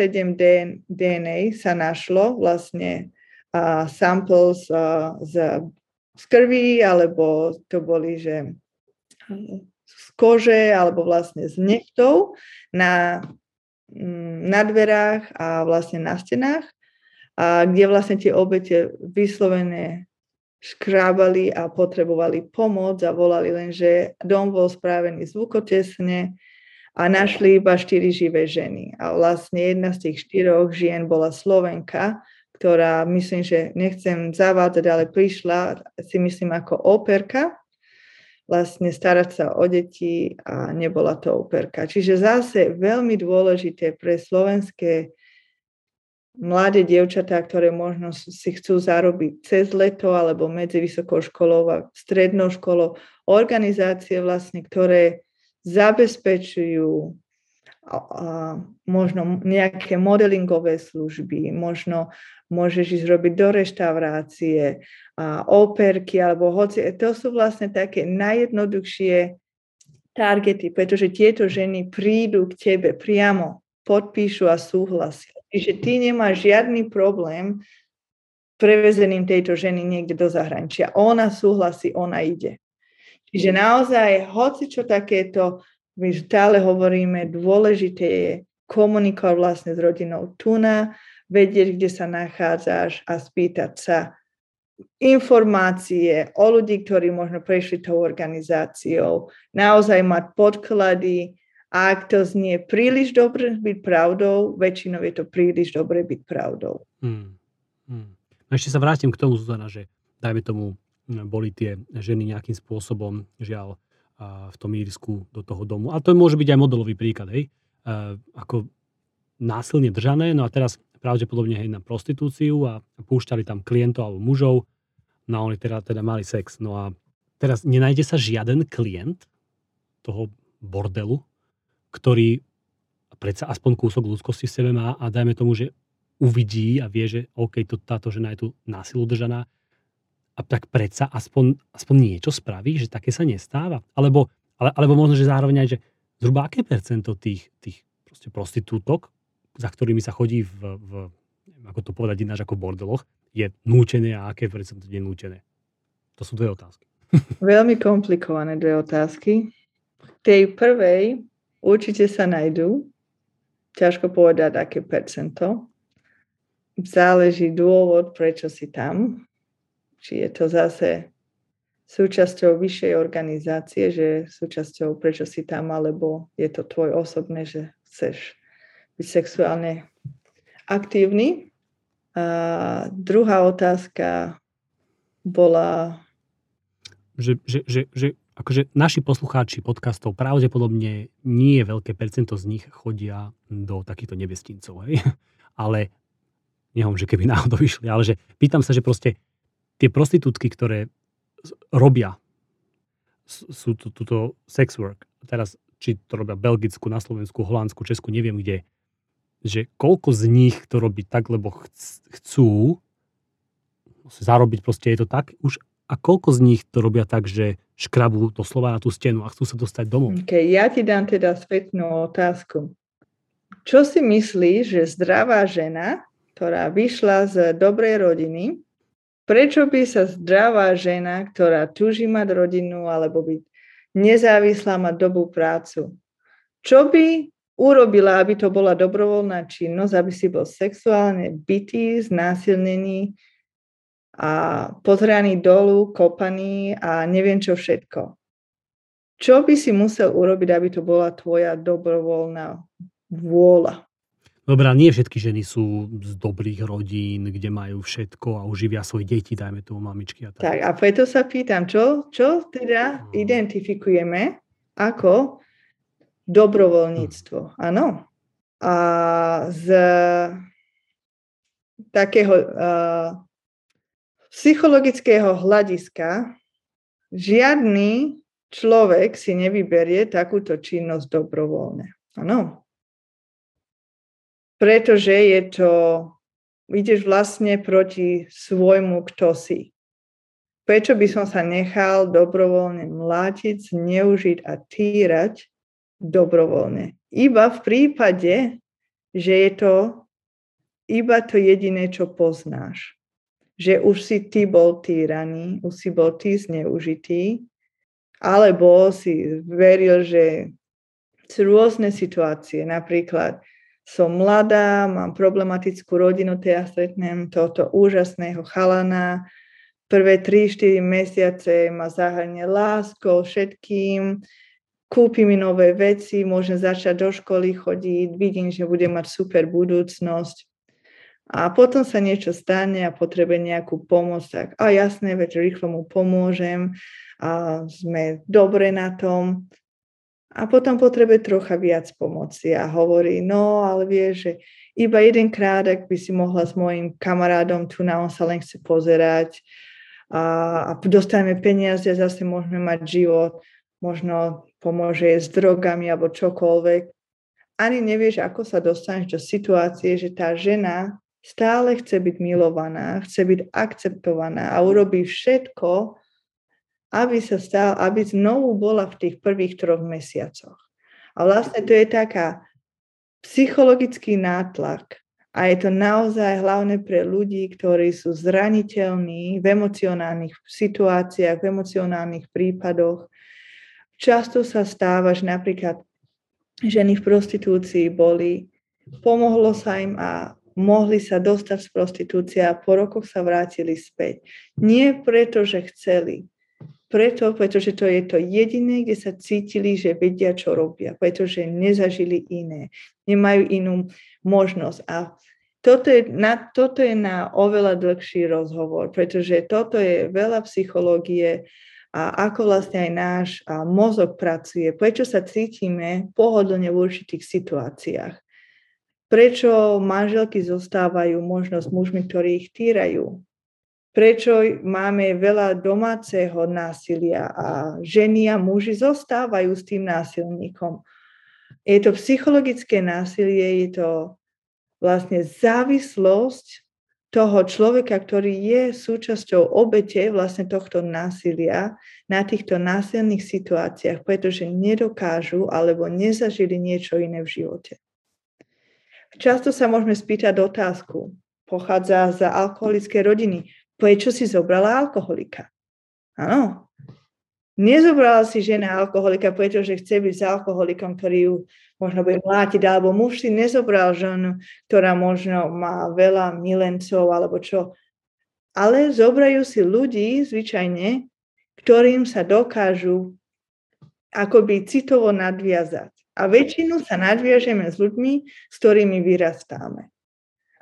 DNA sa našlo vlastne uh, samples uh, z, z krvi, alebo to boli, že z kože alebo vlastne z nechtov na, mm, na dverách a vlastne na stenách, a kde vlastne tie obete vyslovené škrábali a potrebovali pomoc a volali len, že dom bol správený zvukotesne a našli iba štyri živé ženy. A vlastne jedna z tých štyroch žien bola Slovenka, ktorá myslím, že nechcem zavádzať, ale prišla si myslím ako operka vlastne starať sa o deti a nebola to operka. Čiže zase veľmi dôležité pre slovenské mladé dievčatá, ktoré možno si chcú zarobiť cez leto alebo medzi vysokou školou a strednou školou, organizácie vlastne, ktoré zabezpečujú možno nejaké modelingové služby, možno môžeš ísť robiť do reštaurácie, a operky alebo hoci. To sú vlastne také najjednoduchšie targety, pretože tieto ženy prídu k tebe priamo, podpíšu a súhlasia. Čiže ty nemáš žiadny problém prevezením tejto ženy niekde do zahraničia. Ona súhlasí, ona ide. Čiže naozaj, hoci čo takéto my stále hovoríme, dôležité je komunikovať vlastne s rodinou tuna, vedieť, kde sa nachádzaš a spýtať sa informácie o ľudí, ktorí možno prešli tou organizáciou, naozaj mať podklady, a ak to znie príliš dobre byť pravdou, väčšinou je to príliš dobre byť pravdou. Hmm. Hmm. Ešte sa vrátim k tomu, Zuzana, že dajme tomu, boli tie ženy nejakým spôsobom, žiaľ, v tom Írsku do toho domu. A to môže byť aj modelový príklad, hej. Ako násilne držané, no a teraz pravdepodobne hej na prostitúciu a púšťali tam klientov alebo mužov, no a oni teda, teda mali sex. No a teraz nenájde sa žiaden klient toho bordelu, ktorý predsa aspoň kúsok ľudskosti v sebe má a dajme tomu, že uvidí a vie, že OK, to, táto žena je tu násilu držaná a tak predsa aspoň, aspoň niečo spraví, že také sa nestáva. Alebo, ale, alebo možno, že zároveň aj, že zhruba aké percento tých, tých prostitútok, za ktorými sa chodí v, v ako to povedať ináč ako bordeloch, je núčené a aké percento je núčené? To sú dve otázky. Veľmi komplikované dve otázky. Tej prvej určite sa najdú. Ťažko povedať, aké percento. Záleží dôvod, prečo si tam či je to zase súčasťou vyššej organizácie, že súčasťou prečo si tam, alebo je to tvoj osobné, že chceš byť sexuálne aktívny. A druhá otázka bola... Že, že, že, že akože naši poslucháči podcastov pravdepodobne nie veľké percento z nich chodia do takýchto nebestincov, hej? Ale nehovorím, že keby náhodou išli, ale že pýtam sa, že proste tie prostitútky, ktoré robia sú to, túto sex work, teraz či to robia Belgicku, na Slovensku, Holandsku, Česku, neviem kde, že koľko z nich to robí tak, lebo chcú zarobiť, proste je to tak už, a koľko z nich to robia tak, že škrabú doslova na tú stenu a chcú sa dostať domov. Okay, ja ti dám teda spätnú otázku. čo si myslíš, že zdravá žena, ktorá vyšla z dobrej rodiny, prečo by sa zdravá žena, ktorá túži mať rodinu alebo byť nezávislá, mať dobrú prácu, čo by urobila, aby to bola dobrovoľná činnosť, aby si bol sexuálne bytý, znásilnený a pozraný dolu, kopaný a neviem čo všetko. Čo by si musel urobiť, aby to bola tvoja dobrovoľná vôľa? Dobrá, nie všetky ženy sú z dobrých rodín, kde majú všetko a uživia svoje deti, dajme tomu mamičky. A tak. tak a preto sa pýtam, čo, čo teda identifikujeme ako dobrovoľníctvo. Áno. A z takého uh, psychologického hľadiska žiadny človek si nevyberie takúto činnosť dobrovoľne. Áno. Pretože je to, ideš vlastne proti svojmu kto si. Prečo by som sa nechal dobrovoľne mlátiť, zneužiť a týrať dobrovoľne. Iba v prípade, že je to iba to jediné, čo poznáš. Že už si ty bol týraný, už si bol ty zneužitý, alebo si veril, že sú rôzne situácie. Napríklad som mladá, mám problematickú rodinu, ja stretnem tohoto úžasného chalana, prvé 3-4 mesiace ma zahrnie láskou, všetkým, kúpi mi nové veci, môžem začať do školy chodiť, vidím, že budem mať super budúcnosť. A potom sa niečo stane a potrebuje nejakú pomoc, tak a jasné, veď rýchlo mu pomôžem a sme dobre na tom. A potom potrebuje trocha viac pomoci a hovorí, no ale vie, že iba jedenkrát, ak by si mohla s mojim kamarádom tu na on sa len chce pozerať a, a dostaneme peniaze zase môžeme mať život možno pomôže s drogami alebo čokoľvek. Ani nevieš, ako sa dostaneš do situácie, že tá žena stále chce byť milovaná, chce byť akceptovaná a urobí všetko, aby sa stále, aby znovu bola v tých prvých troch mesiacoch. A vlastne to je taká psychologický nátlak. A je to naozaj hlavne pre ľudí, ktorí sú zraniteľní v emocionálnych situáciách, v emocionálnych prípadoch, Často sa stáva, že napríklad ženy v prostitúcii boli, pomohlo sa im a mohli sa dostať z prostitúcie a po rokoch sa vrátili späť. Nie preto, že chceli, preto, pretože to je to jediné, kde sa cítili, že vedia, čo robia, pretože nezažili iné, nemajú inú možnosť. A toto je, na, toto je na oveľa dlhší rozhovor, pretože toto je veľa psychológie, a ako vlastne aj náš mozog pracuje, prečo sa cítime pohodlne v určitých situáciách. Prečo manželky zostávajú možno s mužmi, ktorí ich týrajú. Prečo máme veľa domáceho násilia a ženy a muži zostávajú s tým násilníkom. Je to psychologické násilie, je to vlastne závislosť toho človeka, ktorý je súčasťou obete vlastne tohto násilia na týchto násilných situáciách, pretože nedokážu alebo nezažili niečo iné v živote. Často sa môžeme spýtať otázku, pochádza z alkoholickej rodiny, prečo si zobrala alkoholika? Áno, Nezobrala si žena alkoholika, pretože chce byť s alkoholikom, ktorý ju možno bude mlátiť, alebo muž si nezobral ženu, ktorá možno má veľa milencov, alebo čo. Ale zobrajú si ľudí zvyčajne, ktorým sa dokážu akoby citovo nadviazať. A väčšinu sa nadviažeme s ľuďmi, s ktorými vyrastáme.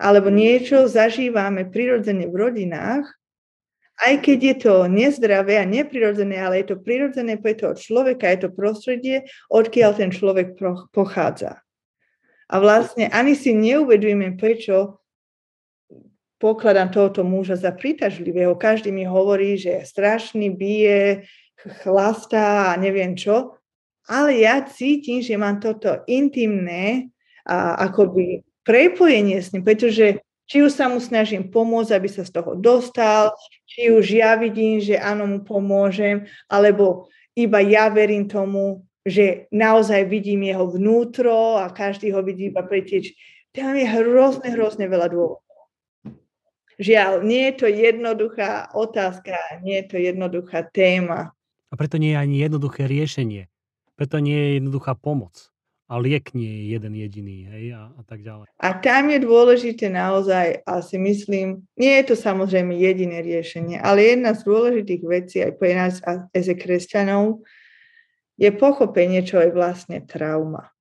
Alebo niečo zažívame prirodzene v rodinách, aj keď je to nezdravé a neprirodzené, ale je to prirodzené pre toho človeka, je to prostredie, odkiaľ ten človek pochádza. A vlastne ani si neuvedujeme, prečo pokladám tohoto muža za prítažlivého. Každý mi hovorí, že je strašný, bije, chlastá a neviem čo. Ale ja cítim, že mám toto intimné a akoby prepojenie s ním, pretože či už sa mu snažím pomôcť, aby sa z toho dostal, či už ja vidím, že áno, mu pomôžem, alebo iba ja verím tomu, že naozaj vidím jeho vnútro a každý ho vidí iba pretieč. Tam je hrozne, hrozne veľa dôvodov. Žiaľ, nie je to jednoduchá otázka, nie je to jednoduchá téma. A preto nie je ani jednoduché riešenie. Preto nie je jednoduchá pomoc a liek nie je jeden jediný, hej, a, a tak ďalej. A tam je dôležité naozaj, a si myslím, nie je to samozrejme jediné riešenie, ale jedna z dôležitých vecí aj pre nás as kresťanov je pochopenie, čo je vlastne trauma.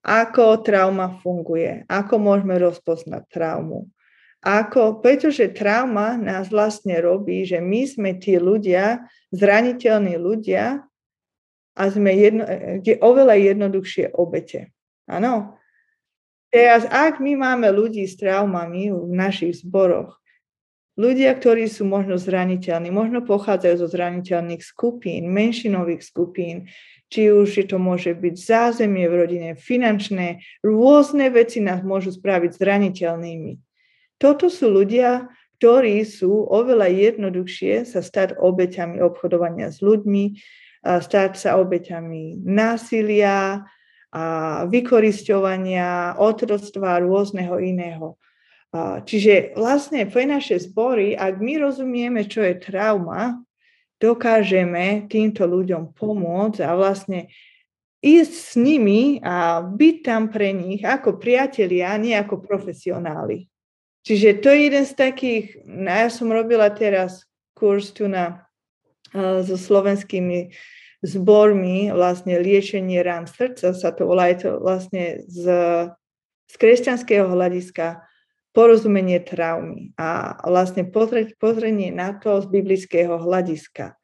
Ako trauma funguje, ako môžeme rozpoznať traumu. Ako, pretože trauma nás vlastne robí, že my sme tí ľudia, zraniteľní ľudia, a sme jedno, je oveľa jednoduchšie obete. Áno. Teraz, ak my máme ľudí s traumami v našich zboroch, ľudia, ktorí sú možno zraniteľní, možno pochádzajú zo zraniteľných skupín, menšinových skupín, či už to môže byť zázemie v rodine, finančné, rôzne veci nás môžu spraviť zraniteľnými. Toto sú ľudia, ktorí sú oveľa jednoduchšie sa stať obeťami obchodovania s ľuďmi, stať sa obeťami násilia, a vykorisťovania, otroctva rôzneho iného. Čiže vlastne pre naše zbory, ak my rozumieme, čo je trauma, dokážeme týmto ľuďom pomôcť a vlastne ísť s nimi a byť tam pre nich ako priatelia, nie ako profesionáli. Čiže to je jeden z takých, no ja som robila teraz kurz tu na so slovenskými zbormi, vlastne liečenie rán srdca sa to volá, je to vlastne z, z kresťanského hľadiska porozumenie traumy a vlastne pozrenie na to z biblického hľadiska.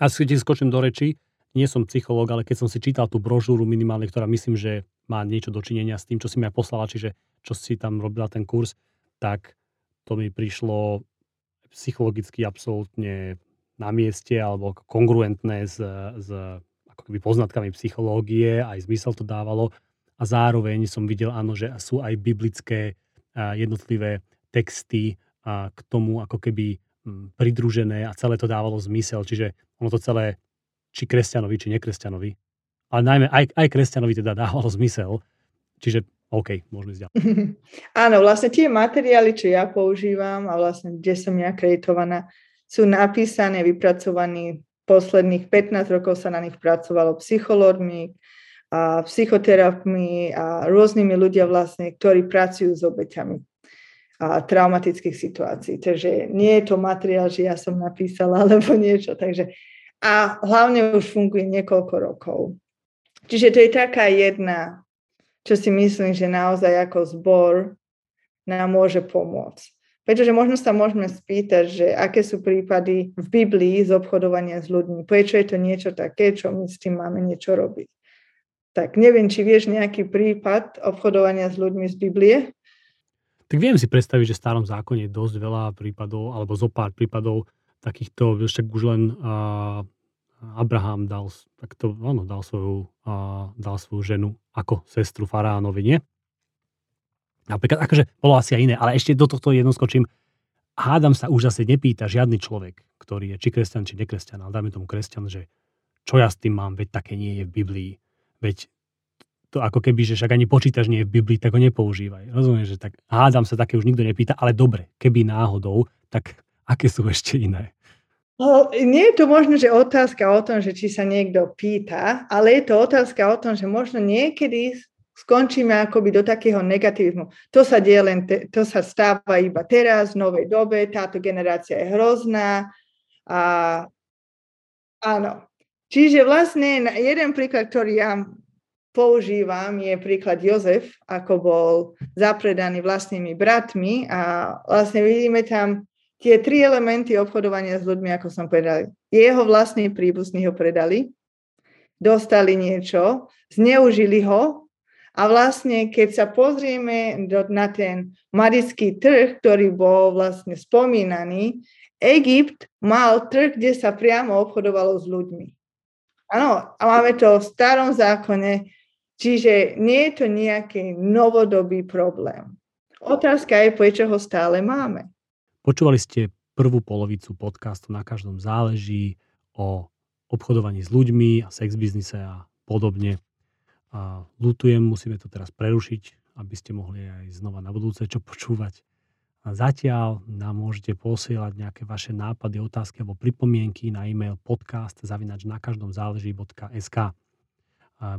A si ti skočím do reči, nie som psychológ, ale keď som si čítal tú brožúru minimálne, ktorá myslím, že má niečo dočinenia s tým, čo si mi aj poslala, čiže čo si tam robila ten kurz, tak to mi prišlo psychologicky absolútne na mieste alebo kongruentné s, s ako keby poznatkami psychológie, aj zmysel to dávalo. A zároveň som videl, áno, že sú aj biblické jednotlivé texty k tomu ako keby pridružené a celé to dávalo zmysel. Čiže ono to celé, či kresťanovi, či nekresťanovi, ale najmä aj, aj kresťanovi teda dávalo zmysel. Čiže OK, môžeme ísť. Áno, vlastne tie materiály, čo ja používam a vlastne kde som ja akreditovaná, sú napísané, vypracovaní posledných 15 rokov sa na nich pracovalo psychológmi, a psychoterapmi a rôznymi ľudia vlastne, ktorí pracujú s obeťami a traumatických situácií. Takže nie je to materiál, že ja som napísala alebo niečo. Takže, a hlavne už funguje niekoľko rokov. Čiže to je taká jedna, čo si myslím, že naozaj ako zbor nám môže pomôcť. Pretože možno sa môžeme spýtať, že aké sú prípady v Biblii z obchodovania s ľuďmi. Prečo je to niečo také, čo my s tým máme niečo robiť. Tak neviem, či vieš nejaký prípad obchodovania s ľuďmi z Biblie? Tak viem si predstaviť, že v starom zákone je dosť veľa prípadov, alebo zo pár prípadov takýchto, však už len uh, Abraham dal, tak to, áno, dal, svoju, uh, dal svoju ženu ako sestru faraónovi, nie? Napríklad, akože bolo asi aj iné, ale ešte do tohto jedno skočím. Hádam sa už zase nepýta žiadny človek, ktorý je či kresťan, či nekresťan, ale dajme tomu kresťan, že čo ja s tým mám, veď také nie je v Biblii. Veď to ako keby, že však ani počítač nie je v Biblii, tak ho nepoužívaj. Rozumieš, že tak hádam sa také už nikto nepýta, ale dobre, keby náhodou, tak aké sú ešte iné? No, nie je to možno, že otázka o tom, že či sa niekto pýta, ale je to otázka o tom, že možno niekedy skončíme akoby do takého negatívnu. To sa deje len, te, to sa stáva iba teraz, v novej dobe, táto generácia je hrozná. A áno. Čiže vlastne jeden príklad, ktorý ja používam, je príklad Jozef, ako bol zapredaný vlastnými bratmi a vlastne vidíme tam tie tri elementy obchodovania s ľuďmi, ako som povedal. Jeho vlastní príbuzní ho predali, dostali niečo, zneužili ho a vlastne, keď sa pozrieme do, na ten marický trh, ktorý bol vlastne spomínaný, Egypt mal trh, kde sa priamo obchodovalo s ľuďmi. Áno, a máme to v starom zákone, čiže nie je to nejaký novodobý problém. Otázka je, prečo ho stále máme. Počúvali ste prvú polovicu podcastu Na každom záleží o obchodovaní s ľuďmi a sex biznise a podobne. A lutujem, musíme to teraz prerušiť, aby ste mohli aj znova na budúce čo počúvať. A zatiaľ nám môžete posielať nejaké vaše nápady, otázky alebo pripomienky na e-mail podcast zavinač na každom záleží.sk.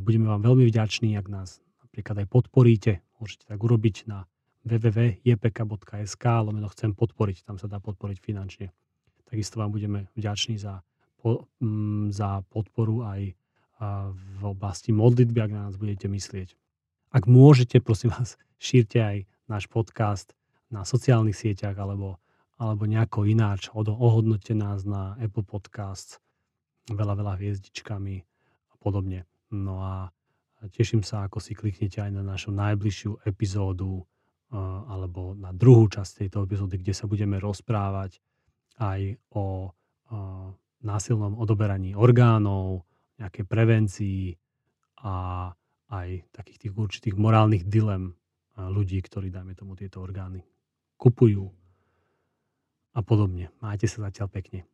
Budeme vám veľmi vďační, ak nás napríklad aj podporíte. Môžete tak urobiť na www.jpk.sk lomeno chcem podporiť, tam sa dá podporiť finančne. Takisto vám budeme vďační za, po, m, mm, za podporu aj v oblasti modlitby, ak na nás budete myslieť. Ak môžete, prosím vás, šírte aj náš podcast na sociálnych sieťach alebo, alebo nejako ináč. Ohodnote nás na Apple Podcasts veľa, veľa hviezdičkami a podobne. No a teším sa, ako si kliknete aj na našu najbližšiu epizódu alebo na druhú časť tejto epizódy, kde sa budeme rozprávať aj o násilnom odoberaní orgánov, nejakej prevencii a aj takých tých určitých morálnych dilem ľudí, ktorí, dajme tomu, tieto orgány kupujú a podobne. Majte sa zatiaľ pekne.